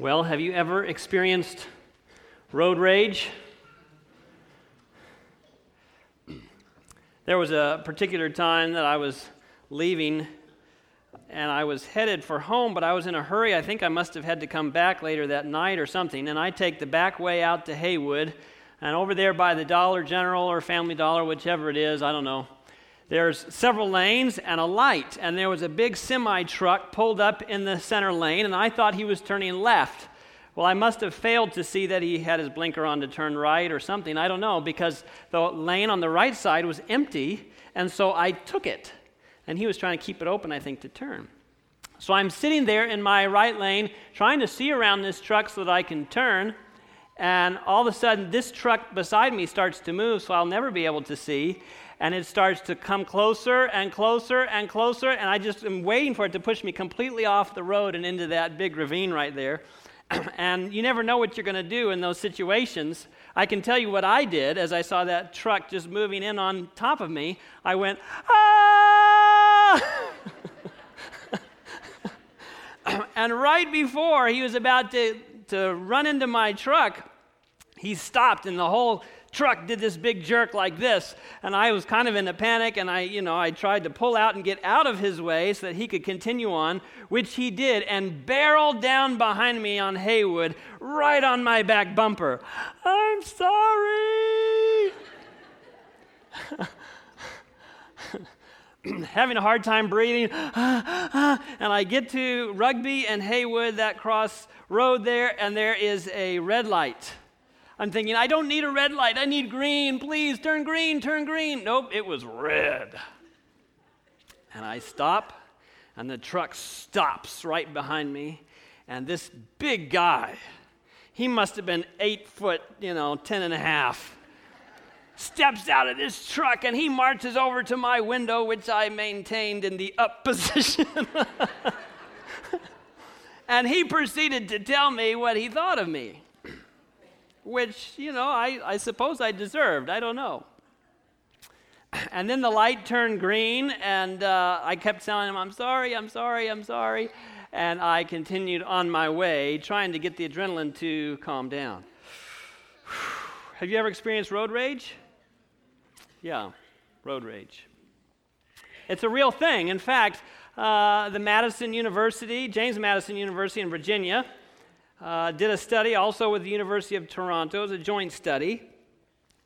Well, have you ever experienced road rage? There was a particular time that I was leaving and I was headed for home, but I was in a hurry. I think I must have had to come back later that night or something. And I take the back way out to Haywood, and over there by the Dollar General or Family Dollar, whichever it is, I don't know. There's several lanes and a light, and there was a big semi truck pulled up in the center lane, and I thought he was turning left. Well, I must have failed to see that he had his blinker on to turn right or something. I don't know, because the lane on the right side was empty, and so I took it. And he was trying to keep it open, I think, to turn. So I'm sitting there in my right lane trying to see around this truck so that I can turn. And all of a sudden, this truck beside me starts to move, so I'll never be able to see and it starts to come closer and closer and closer, and I just am waiting for it to push me completely off the road and into that big ravine right there. and you never know what you're going to do in those situations. I can tell you what I did as I saw that truck just moving in on top of me. I went, ah! and right before he was about to, to run into my truck, he stopped, and the whole truck did this big jerk like this and i was kind of in a panic and i you know i tried to pull out and get out of his way so that he could continue on which he did and barreled down behind me on haywood right on my back bumper. I'm sorry. Having a hard time breathing. And i get to rugby and haywood that cross road there and there is a red light I'm thinking, I don't need a red light. I need green. Please turn green, turn green. Nope, it was red. And I stop, and the truck stops right behind me. And this big guy, he must have been eight foot, you know, ten and a half, steps out of this truck and he marches over to my window, which I maintained in the up position. and he proceeded to tell me what he thought of me which, you know, I, I suppose I deserved. I don't know. And then the light turned green, and uh, I kept telling him, I'm sorry, I'm sorry, I'm sorry. And I continued on my way, trying to get the adrenaline to calm down. Have you ever experienced road rage? Yeah, road rage. It's a real thing. In fact, uh, the Madison University, James Madison University in Virginia, uh, did a study also with the University of Toronto. It was a joint study.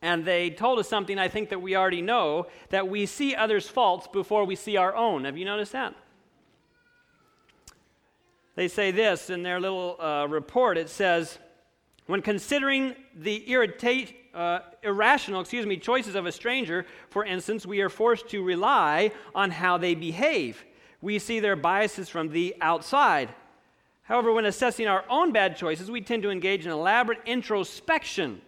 And they told us something I think that we already know that we see others' faults before we see our own. Have you noticed that? They say this in their little uh, report. It says, when considering the uh, irrational excuse me, choices of a stranger, for instance, we are forced to rely on how they behave. We see their biases from the outside. However, when assessing our own bad choices, we tend to engage in elaborate introspection.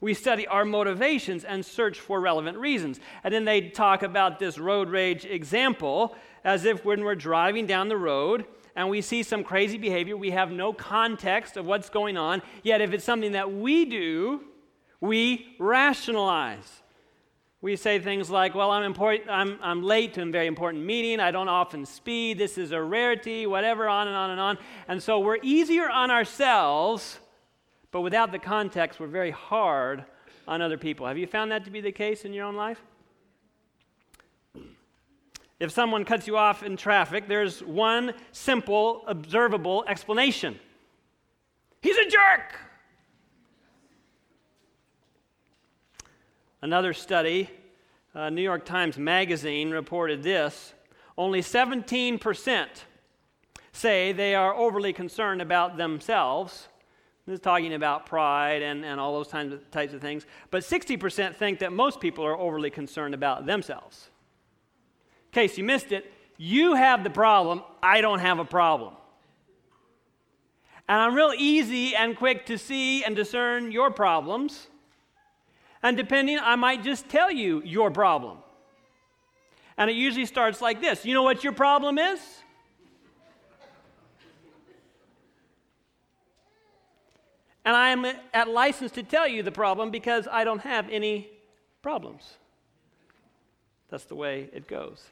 We study our motivations and search for relevant reasons. And then they talk about this road rage example as if when we're driving down the road and we see some crazy behavior, we have no context of what's going on. Yet, if it's something that we do, we rationalize. We say things like, well, I'm, important, I'm, I'm late to a very important meeting. I don't often speed. This is a rarity, whatever, on and on and on. And so we're easier on ourselves, but without the context, we're very hard on other people. Have you found that to be the case in your own life? If someone cuts you off in traffic, there's one simple, observable explanation He's a jerk! Another study, uh, New York Times Magazine reported this only 17% say they are overly concerned about themselves. This is talking about pride and, and all those types of, types of things. But 60% think that most people are overly concerned about themselves. In case you missed it, you have the problem, I don't have a problem. And I'm real easy and quick to see and discern your problems. And depending, I might just tell you your problem. And it usually starts like this You know what your problem is? And I am at license to tell you the problem because I don't have any problems. That's the way it goes.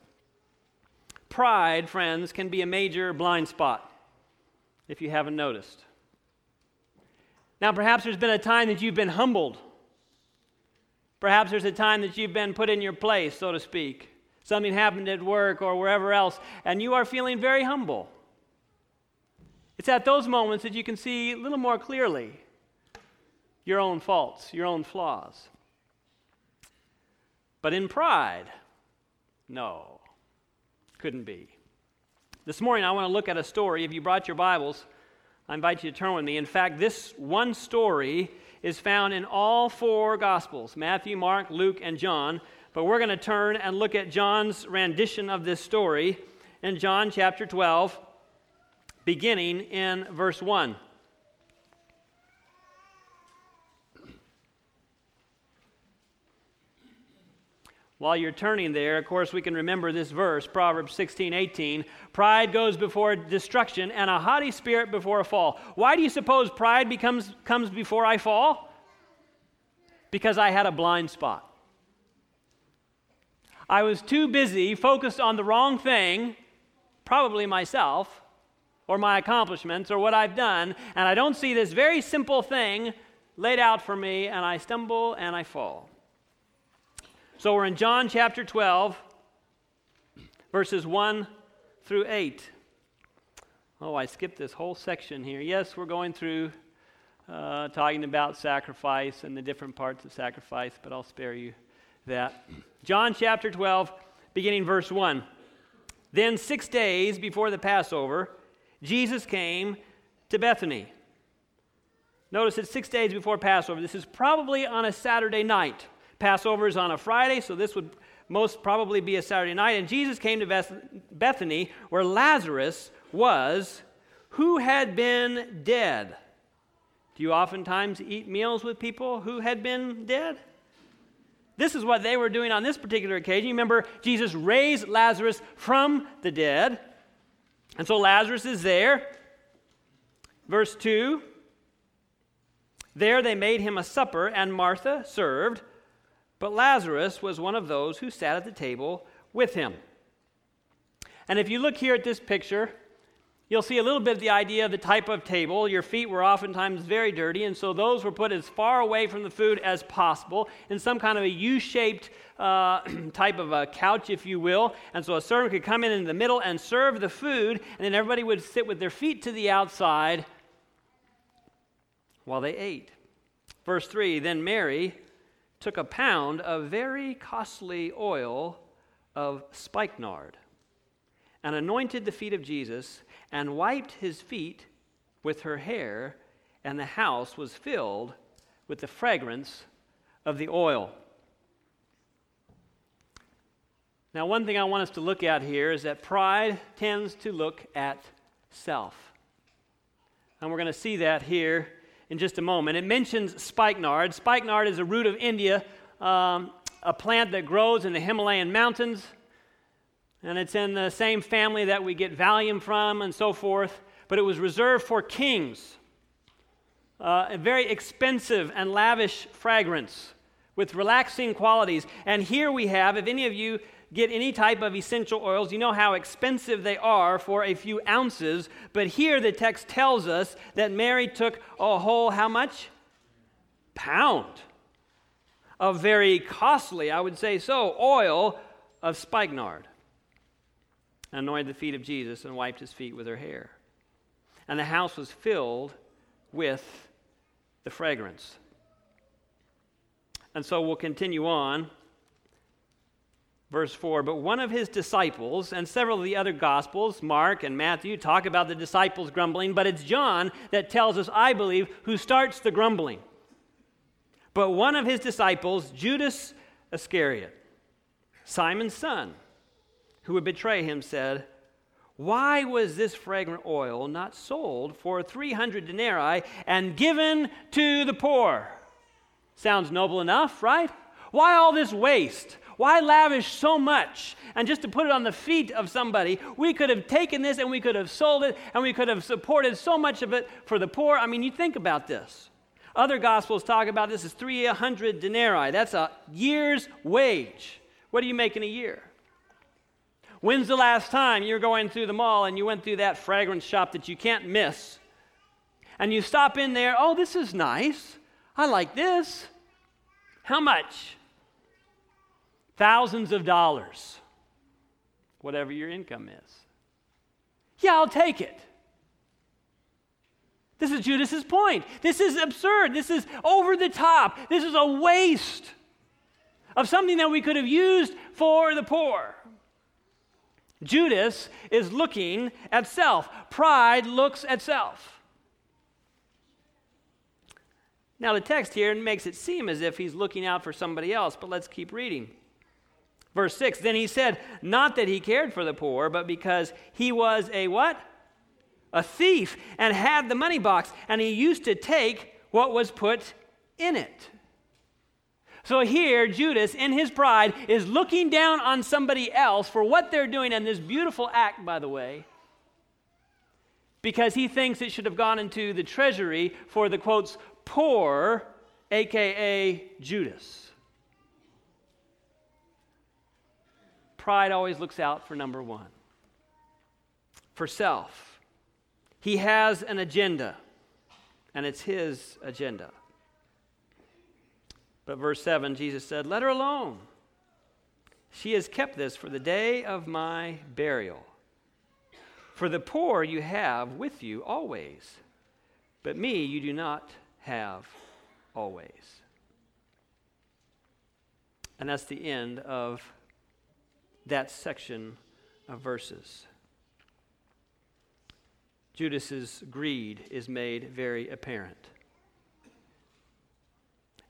Pride, friends, can be a major blind spot if you haven't noticed. Now, perhaps there's been a time that you've been humbled. Perhaps there's a time that you've been put in your place, so to speak. Something happened at work or wherever else, and you are feeling very humble. It's at those moments that you can see a little more clearly your own faults, your own flaws. But in pride, no, couldn't be. This morning, I want to look at a story. If you brought your Bibles, I invite you to turn with me. In fact, this one story is found in all four Gospels Matthew, Mark, Luke, and John. But we're going to turn and look at John's rendition of this story in John chapter 12, beginning in verse 1. While you're turning there, of course, we can remember this verse, Proverbs 16, 18. Pride goes before destruction, and a haughty spirit before a fall. Why do you suppose pride becomes, comes before I fall? Because I had a blind spot. I was too busy, focused on the wrong thing, probably myself, or my accomplishments, or what I've done, and I don't see this very simple thing laid out for me, and I stumble and I fall. So we're in John chapter 12, verses 1 through 8. Oh, I skipped this whole section here. Yes, we're going through uh, talking about sacrifice and the different parts of sacrifice, but I'll spare you that. John chapter 12, beginning verse 1. Then, six days before the Passover, Jesus came to Bethany. Notice it's six days before Passover. This is probably on a Saturday night. Passover is on a Friday, so this would most probably be a Saturday night. And Jesus came to Bethany, where Lazarus was, who had been dead. Do you oftentimes eat meals with people who had been dead? This is what they were doing on this particular occasion. You remember, Jesus raised Lazarus from the dead. And so Lazarus is there. Verse 2 There they made him a supper, and Martha served. But Lazarus was one of those who sat at the table with him. And if you look here at this picture, you'll see a little bit of the idea of the type of table. Your feet were oftentimes very dirty, and so those were put as far away from the food as possible in some kind of a U shaped uh, type of a couch, if you will. And so a servant could come in in the middle and serve the food, and then everybody would sit with their feet to the outside while they ate. Verse 3 Then Mary took a pound of very costly oil of spikenard and anointed the feet of Jesus and wiped his feet with her hair, and the house was filled with the fragrance of the oil. Now, one thing I want us to look at here is that pride tends to look at self. And we're going to see that here in just a moment. It mentions spikenard. Spikenard is a root of India, um, a plant that grows in the Himalayan mountains. And it's in the same family that we get Valium from and so forth. But it was reserved for kings. Uh, a very expensive and lavish fragrance with relaxing qualities. And here we have, if any of you get any type of essential oils, you know how expensive they are for a few ounces. But here the text tells us that Mary took a whole, how much? Pound of very costly, I would say so, oil of spikenard. And Anointed the feet of Jesus and wiped his feet with her hair. And the house was filled with the fragrance. And so we'll continue on Verse 4 But one of his disciples, and several of the other Gospels, Mark and Matthew, talk about the disciples grumbling, but it's John that tells us, I believe, who starts the grumbling. But one of his disciples, Judas Iscariot, Simon's son, who would betray him, said, Why was this fragrant oil not sold for 300 denarii and given to the poor? Sounds noble enough, right? Why all this waste? Why lavish so much? And just to put it on the feet of somebody, we could have taken this and we could have sold it and we could have supported so much of it for the poor. I mean, you think about this. Other gospels talk about this as 300 denarii. That's a year's wage. What do you make in a year? When's the last time you're going through the mall and you went through that fragrance shop that you can't miss? and you stop in there, oh, this is nice. I like this. How much? Thousands of dollars, whatever your income is. Yeah, I'll take it. This is Judas's point. This is absurd. This is over the top. This is a waste of something that we could have used for the poor. Judas is looking at self. Pride looks at self. Now, the text here makes it seem as if he's looking out for somebody else, but let's keep reading. Verse 6 Then he said, Not that he cared for the poor, but because he was a what? A thief and had the money box, and he used to take what was put in it. So here, Judas, in his pride, is looking down on somebody else for what they're doing, and this beautiful act, by the way, because he thinks it should have gone into the treasury for the quotes, poor, aka Judas. Pride always looks out for number one, for self. He has an agenda, and it's his agenda. But verse 7, Jesus said, Let her alone. She has kept this for the day of my burial. For the poor you have with you always, but me you do not have always. And that's the end of that section of verses. Judas's greed is made very apparent.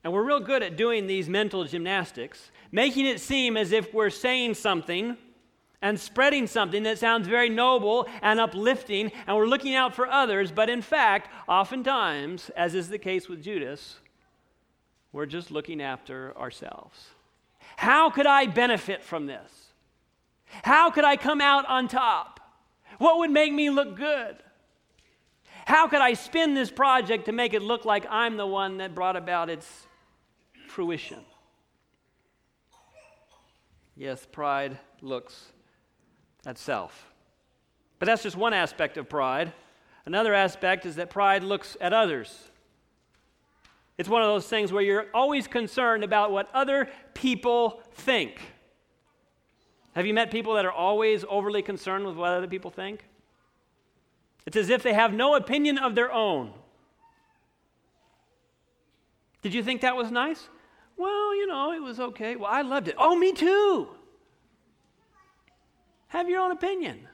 And we're real good at doing these mental gymnastics, making it seem as if we're saying something and spreading something that sounds very noble and uplifting, and we're looking out for others, but in fact, oftentimes, as is the case with Judas, we're just looking after ourselves. How could I benefit from this? How could I come out on top? What would make me look good? How could I spin this project to make it look like I'm the one that brought about its fruition. Yes, pride looks at self. But that's just one aspect of pride. Another aspect is that pride looks at others. It's one of those things where you're always concerned about what other people think. Have you met people that are always overly concerned with what other people think? It's as if they have no opinion of their own. Did you think that was nice? Well, you know, it was okay. Well, I loved it. Oh, me too. Have your own opinion.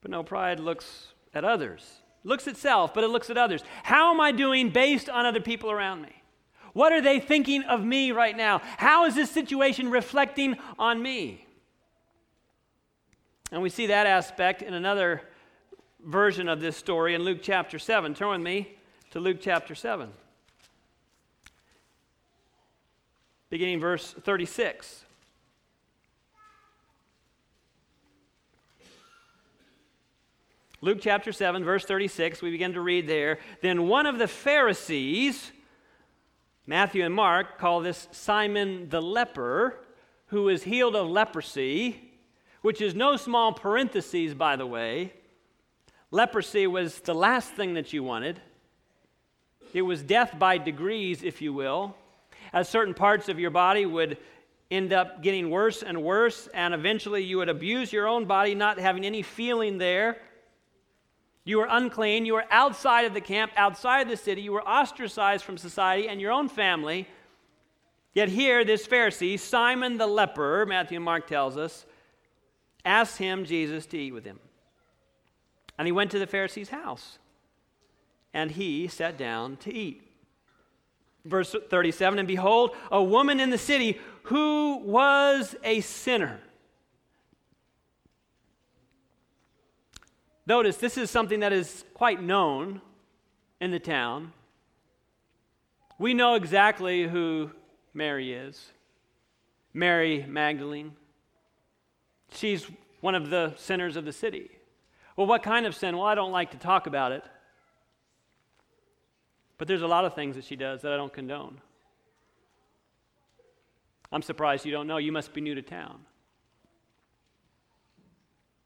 But no, pride looks at others, looks itself, but it looks at others. How am I doing based on other people around me? What are they thinking of me right now? How is this situation reflecting on me? And we see that aspect in another version of this story in Luke chapter 7. Turn with me to Luke chapter 7. beginning verse 36. Luke chapter 7, verse 36, we begin to read there. Then one of the Pharisees, Matthew and Mark call this Simon the leper, who was healed of leprosy, which is no small parentheses, by the way. Leprosy was the last thing that you wanted, it was death by degrees, if you will as certain parts of your body would end up getting worse and worse, and eventually you would abuse your own body, not having any feeling there. You were unclean. You were outside of the camp, outside of the city. You were ostracized from society and your own family. Yet here, this Pharisee, Simon the leper, Matthew and Mark tells us, asked him, Jesus, to eat with him. And he went to the Pharisee's house, and he sat down to eat verse 37 And behold, a woman in the city who was a sinner. Notice this is something that is quite known in the town. We know exactly who Mary is Mary Magdalene. She's one of the sinners of the city. Well, what kind of sin? Well, I don't like to talk about it. But there's a lot of things that she does that I don't condone. I'm surprised you don't know. You must be new to town.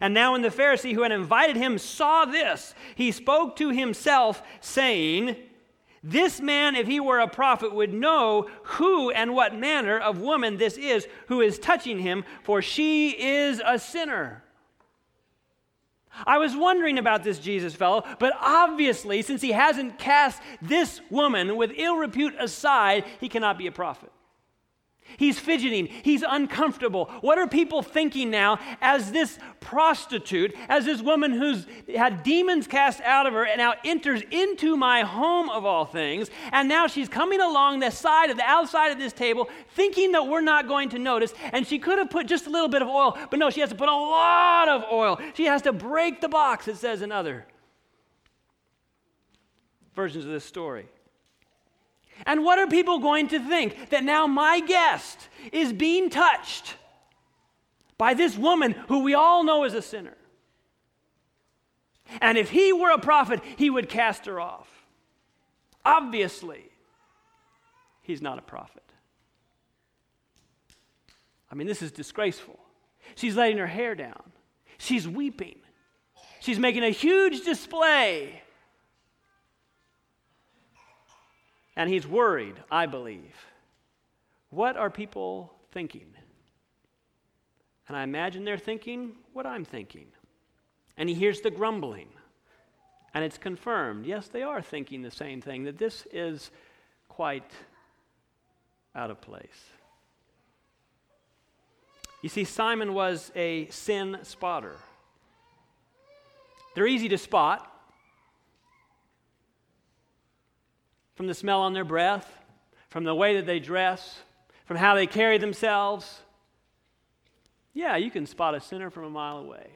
And now, when the Pharisee who had invited him saw this, he spoke to himself, saying, This man, if he were a prophet, would know who and what manner of woman this is who is touching him, for she is a sinner. I was wondering about this Jesus fellow, but obviously, since he hasn't cast this woman with ill repute aside, he cannot be a prophet. He's fidgeting. He's uncomfortable. What are people thinking now as this prostitute, as this woman who's had demons cast out of her and now enters into my home of all things, and now she's coming along the side of the outside of this table thinking that we're not going to notice, and she could have put just a little bit of oil, but no, she has to put a lot of oil. She has to break the box, it says in other versions of this story. And what are people going to think? That now my guest is being touched by this woman who we all know is a sinner. And if he were a prophet, he would cast her off. Obviously, he's not a prophet. I mean, this is disgraceful. She's letting her hair down, she's weeping, she's making a huge display And he's worried, I believe. What are people thinking? And I imagine they're thinking what I'm thinking. And he hears the grumbling. And it's confirmed. Yes, they are thinking the same thing, that this is quite out of place. You see, Simon was a sin spotter. They're easy to spot. From the smell on their breath, from the way that they dress, from how they carry themselves. Yeah, you can spot a sinner from a mile away.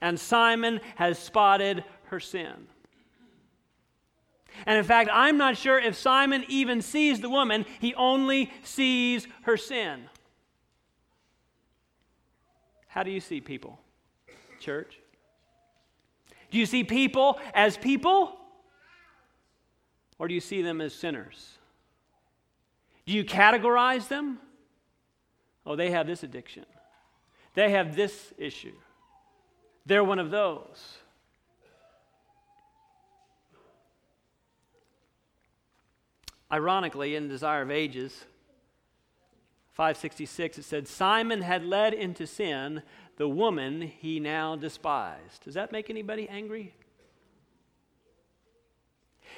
And Simon has spotted her sin. And in fact, I'm not sure if Simon even sees the woman, he only sees her sin. How do you see people, church? Do you see people as people? Or do you see them as sinners? Do you categorize them? Oh, they have this addiction. They have this issue. They're one of those. Ironically, in Desire of Ages, 566, it said, Simon had led into sin the woman he now despised. Does that make anybody angry?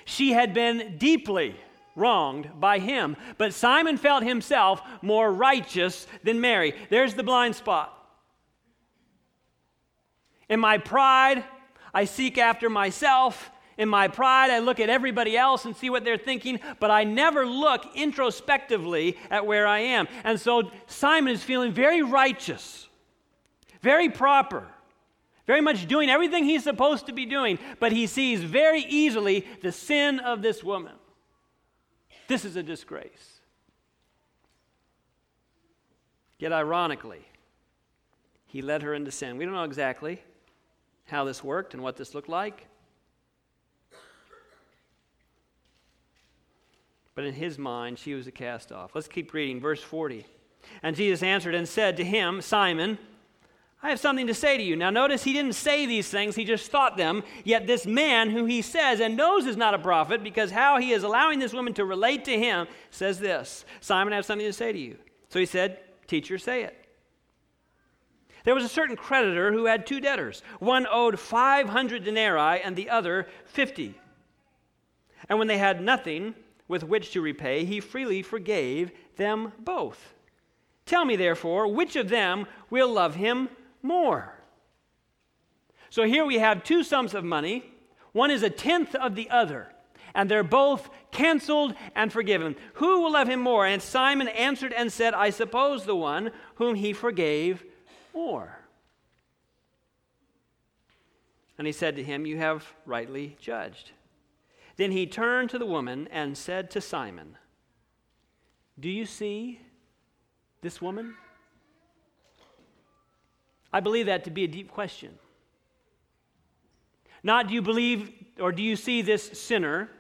She had been deeply wronged by him, but Simon felt himself more righteous than Mary. There's the blind spot. In my pride, I seek after myself. In my pride, I look at everybody else and see what they're thinking, but I never look introspectively at where I am. And so Simon is feeling very righteous, very proper very much doing everything he's supposed to be doing, but he sees very easily the sin of this woman. This is a disgrace. Yet, ironically, he led her into sin. We don't know exactly how this worked and what this looked like. But in his mind, she was a cast off. Let's keep reading. Verse 40. And Jesus answered and said to him, Simon, I have something to say to you. Now, notice he didn't say these things, he just thought them. Yet, this man who he says and knows is not a prophet, because how he is allowing this woman to relate to him, says this Simon, I have something to say to you. So he said, Teacher, say it. There was a certain creditor who had two debtors. One owed 500 denarii and the other 50. And when they had nothing with which to repay, he freely forgave them both. Tell me, therefore, which of them will love him more. So here we have two sums of money. One is a tenth of the other, and they're both canceled and forgiven. Who will love him more? And Simon answered and said, I suppose the one whom he forgave more. And he said to him, You have rightly judged. Then he turned to the woman and said to Simon, Do you see this woman? I believe that to be a deep question. Not do you believe or do you see this sinner?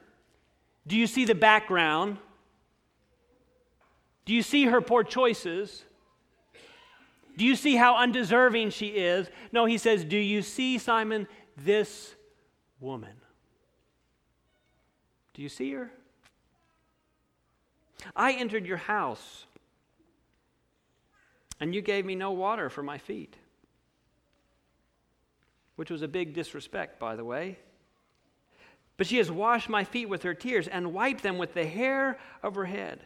Do you see the background? Do you see her poor choices? Do you see how undeserving she is? No, he says, Do you see, Simon, this woman? Do you see her? I entered your house, and you gave me no water for my feet, which was a big disrespect, by the way. But she has washed my feet with her tears and wiped them with the hair of her head.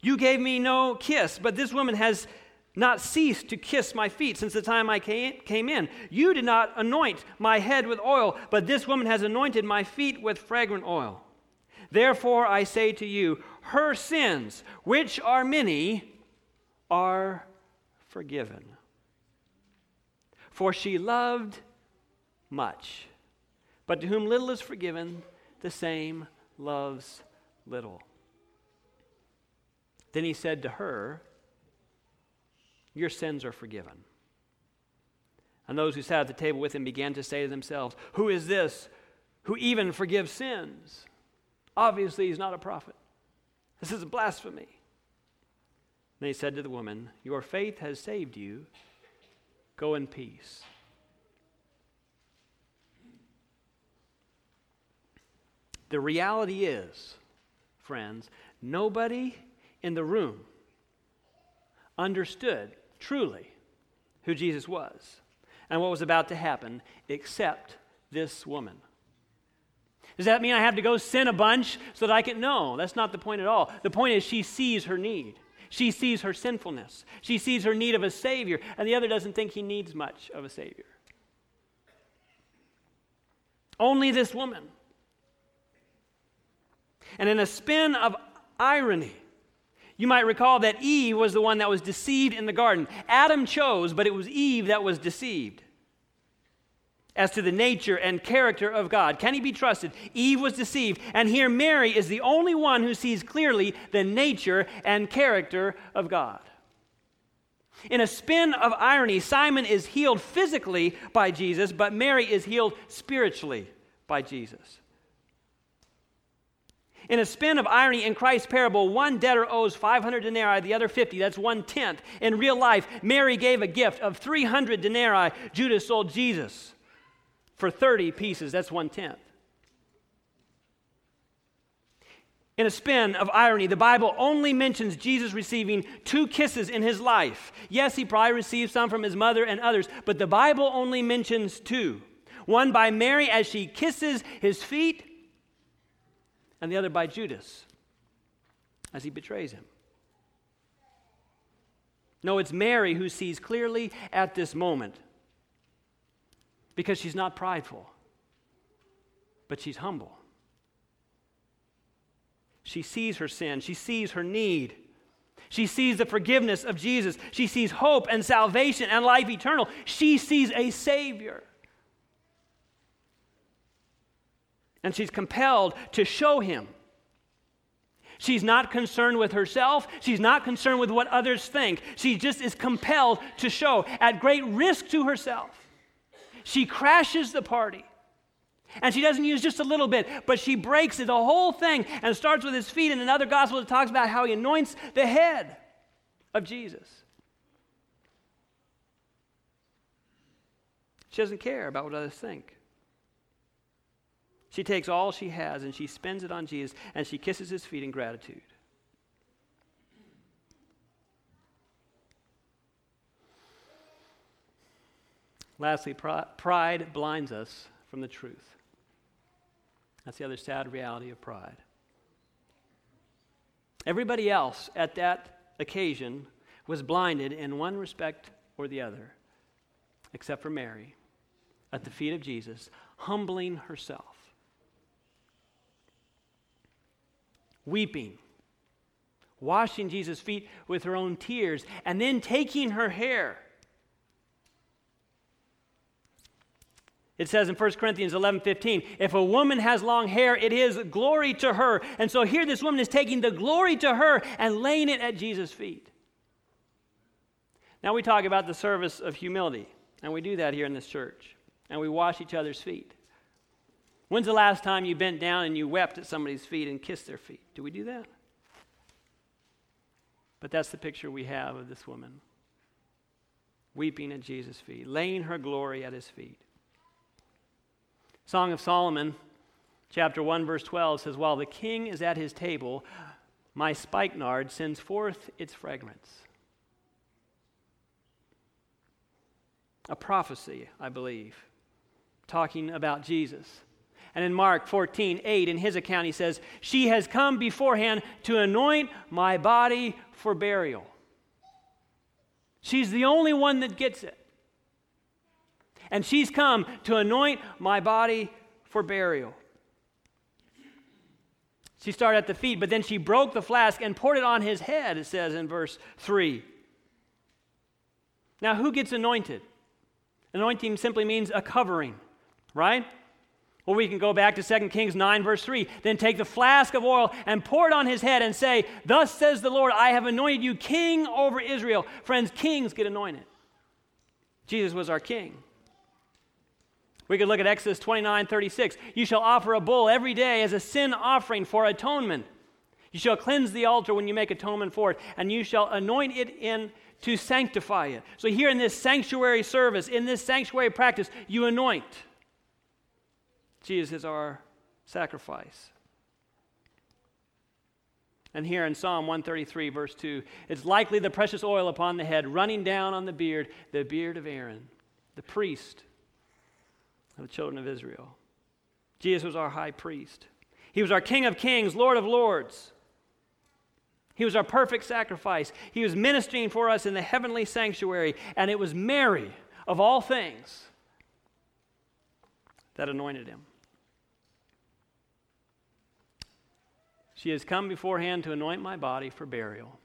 You gave me no kiss, but this woman has not ceased to kiss my feet since the time I came in. You did not anoint my head with oil, but this woman has anointed my feet with fragrant oil. Therefore, I say to you, her sins, which are many, are forgiven. For she loved much. But to whom little is forgiven, the same loves little. Then he said to her, Your sins are forgiven. And those who sat at the table with him began to say to themselves, Who is this who even forgives sins? Obviously, he's not a prophet. This is a blasphemy. And he said to the woman, Your faith has saved you. Go in peace. The reality is, friends, nobody in the room understood truly who Jesus was and what was about to happen except this woman. Does that mean I have to go sin a bunch so that I can? No, that's not the point at all. The point is she sees her need. She sees her sinfulness. She sees her need of a Savior, and the other doesn't think he needs much of a Savior. Only this woman and in a spin of irony, you might recall that Eve was the one that was deceived in the garden. Adam chose, but it was Eve that was deceived as to the nature and character of God. Can he be trusted? Eve was deceived, and here Mary is the only one who sees clearly the nature and character of God. In a spin of irony, Simon is healed physically by Jesus, but Mary is healed spiritually by Jesus. In a spin of irony in Christ's parable, one debtor owes 500 denarii, the other 50. That's one tenth. In real life, Mary gave a gift of 300 denarii. Judas sold Jesus for 30 pieces. That's one tenth. In a spin of irony, the Bible only mentions Jesus receiving two kisses in his life. Yes, he probably received some from his mother and others, but the Bible only mentions two one by Mary as she kisses his feet and the other by Judas as he betrays him. No, it's Mary who sees clearly at this moment because she's not prideful, but she's humble. She sees her sin, she sees her need. She sees the forgiveness of Jesus. She sees hope and salvation and life eternal. She sees a Savior. and she's compelled to show him. She's not concerned with herself. She's not concerned with what others think. She just is compelled to show at great risk to herself. She crashes the party. And she doesn't use just a little bit, but she breaks it, the whole thing, and starts with his feet. In another gospel, it talks about how he anoints the head of Jesus. She doesn't care about what others think. She takes all she has and she spends it on Jesus and she kisses his feet in gratitude. Lastly, pride blinds us from the truth. That's the other sad reality of pride. Everybody else at that occasion was blinded in one respect or the other, except for Mary at the feet of Jesus, humbling herself weeping, washing Jesus' feet with her own tears, and then taking her hair It says in 1 Corinthians 11 15, if a woman has long hair, it is glory to her. And so here this woman is taking the glory to her and laying it at Jesus' feet. Now we talk about the service of humility, and we do that here in this church, and we wash each other's feet. When's the last time you bent down and you wept at somebody's feet and kissed their feet? Do we do that? But that's the picture we have of this woman weeping at Jesus' feet, laying her glory at his feet. Song of Solomon, chapter 1, verse 12 says, While the king is at his table, my spikenard sends forth its fragrance. A prophecy, I believe, talking about Jesus. And in Mark 14, 8, in his account, he says, She has come beforehand to anoint my body for burial. She's the only one that gets it. And she's come to anoint my body for burial. She started at the feet, but then she broke the flask and poured it on his head, it says in verse 3. Now, who gets anointed? Anointing simply means a covering, right? Or we can go back to 2 Kings 9, verse 3. Then take the flask of oil and pour it on his head and say, Thus says the Lord, I have anointed you king over Israel. Friends, kings get anointed. Jesus was our king. We could look at Exodus 29, 36. You shall offer a bull every day as a sin offering for atonement. You shall cleanse the altar when you make atonement for it, and you shall anoint it in to sanctify it. So, here in this sanctuary service, in this sanctuary practice, you anoint. Jesus is our sacrifice. And here in Psalm 133, verse 2, it's likely the precious oil upon the head, running down on the beard, the beard of Aaron, the priest of the children of Israel. Jesus was our high priest. He was our King of kings, Lord of lords. He was our perfect sacrifice. He was ministering for us in the heavenly sanctuary, and it was Mary, of all things, that anointed him. She has come beforehand to anoint my body for burial.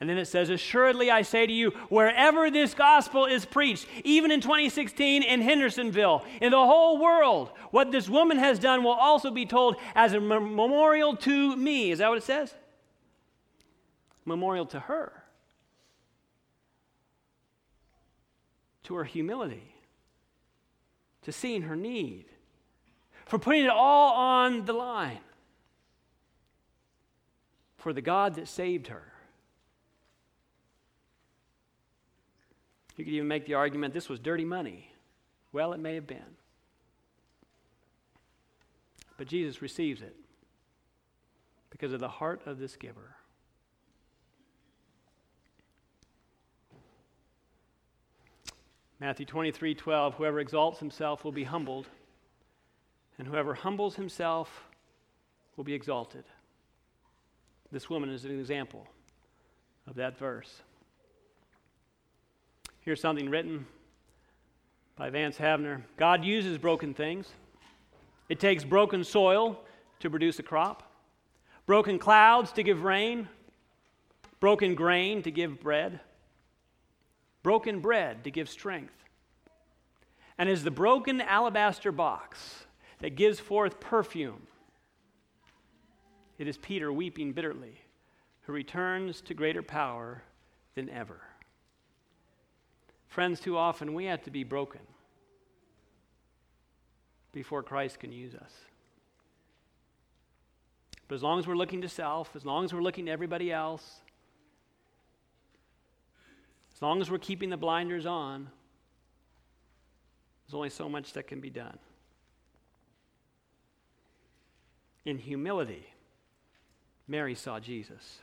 And then it says, Assuredly I say to you, wherever this gospel is preached, even in 2016 in Hendersonville, in the whole world, what this woman has done will also be told as a memorial to me. Is that what it says? Memorial to her, to her humility, to seeing her need, for putting it all on the line for the God that saved her. You could even make the argument this was dirty money. Well, it may have been. But Jesus receives it because of the heart of this giver. Matthew 23 12, whoever exalts himself will be humbled, and whoever humbles himself will be exalted. This woman is an example of that verse. Here's something written by Vance Havner God uses broken things. It takes broken soil to produce a crop, broken clouds to give rain, broken grain to give bread, broken bread to give strength. And is the broken alabaster box that gives forth perfume it is Peter weeping bitterly, who returns to greater power than ever. Friends, too often we have to be broken before Christ can use us. But as long as we're looking to self, as long as we're looking to everybody else, as long as we're keeping the blinders on, there's only so much that can be done. In humility, Mary saw Jesus,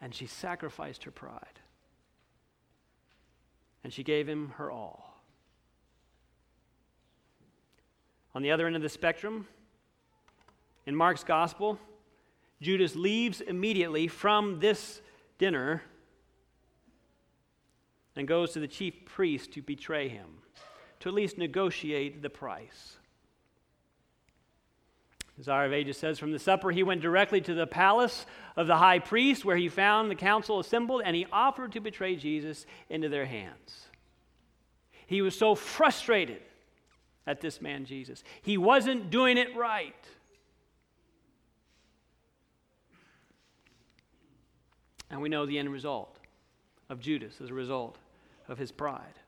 and she sacrificed her pride, and she gave him her all. On the other end of the spectrum, in Mark's gospel, Judas leaves immediately from this dinner and goes to the chief priest to betray him, to at least negotiate the price. Desire of Ages says, From the supper he went directly to the palace of the high priest, where he found the council assembled, and he offered to betray Jesus into their hands. He was so frustrated at this man Jesus. He wasn't doing it right. And we know the end result of Judas as a result of his pride.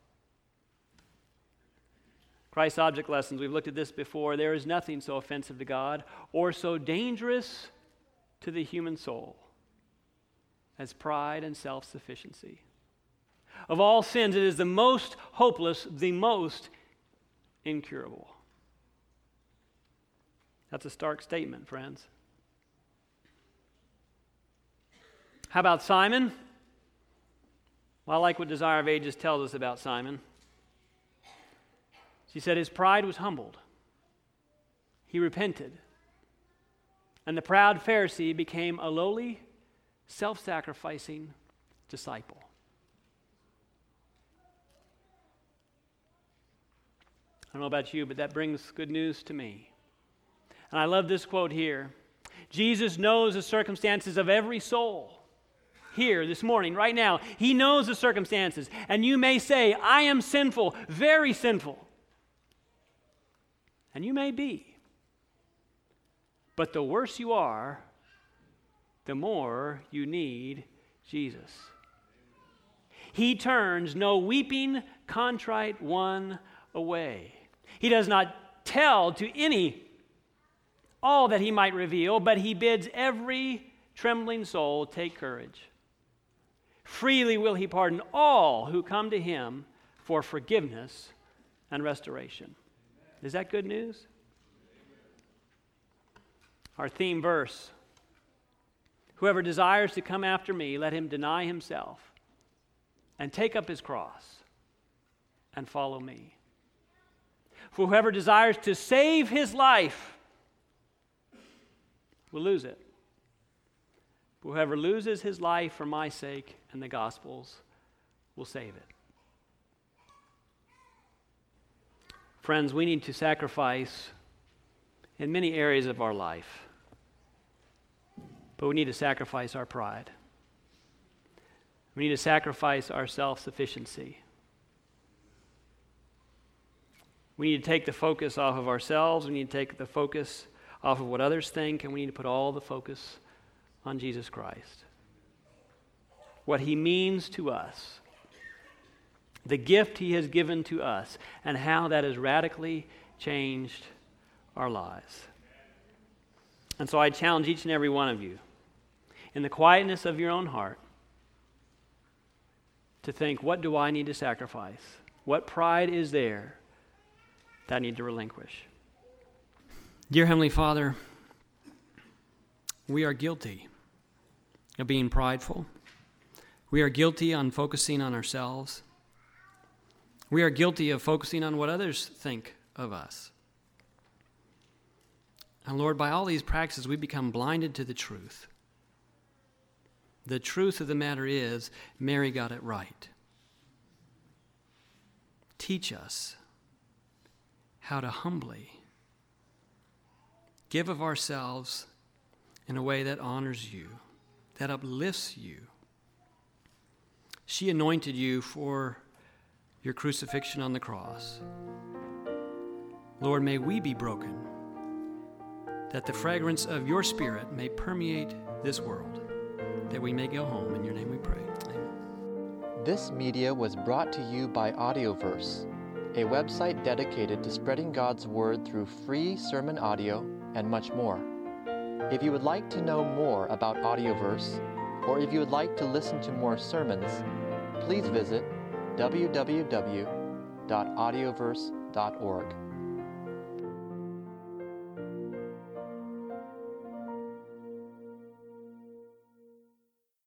Christ's object lessons, we've looked at this before. There is nothing so offensive to God or so dangerous to the human soul as pride and self sufficiency. Of all sins, it is the most hopeless, the most incurable. That's a stark statement, friends. How about Simon? Well, I like what Desire of Ages tells us about Simon. She said his pride was humbled, he repented, and the proud Pharisee became a lowly, self sacrificing disciple. I don't know about you, but that brings good news to me. And I love this quote here Jesus knows the circumstances of every soul. Here, this morning, right now, He knows the circumstances. And you may say, I am sinful, very sinful. And you may be. But the worse you are, the more you need Jesus. He turns no weeping, contrite one away. He does not tell to any all that he might reveal, but he bids every trembling soul take courage. Freely will he pardon all who come to him for forgiveness and restoration. Is that good news? Our theme verse Whoever desires to come after me, let him deny himself and take up his cross and follow me. For whoever desires to save his life will lose it. Whoever loses his life for my sake and the gospel's will save it. Friends, we need to sacrifice in many areas of our life, but we need to sacrifice our pride. We need to sacrifice our self sufficiency. We need to take the focus off of ourselves. We need to take the focus off of what others think, and we need to put all the focus on Jesus Christ. What he means to us, the gift he has given to us, and how that has radically changed our lives. And so I challenge each and every one of you, in the quietness of your own heart, to think what do I need to sacrifice? What pride is there that I need to relinquish? Dear Heavenly Father, we are guilty of being prideful. We are guilty on focusing on ourselves. We are guilty of focusing on what others think of us. And Lord, by all these practices, we become blinded to the truth. The truth of the matter is, Mary got it right. Teach us how to humbly give of ourselves in a way that honors you that uplifts you. She anointed you for your crucifixion on the cross. Lord, may we be broken, that the fragrance of your Spirit may permeate this world, that we may go home. In your name we pray. Amen. This media was brought to you by Audioverse, a website dedicated to spreading God's Word through free sermon audio and much more. If you would like to know more about Audioverse, or if you would like to listen to more sermons, please visit www.audioverse.org.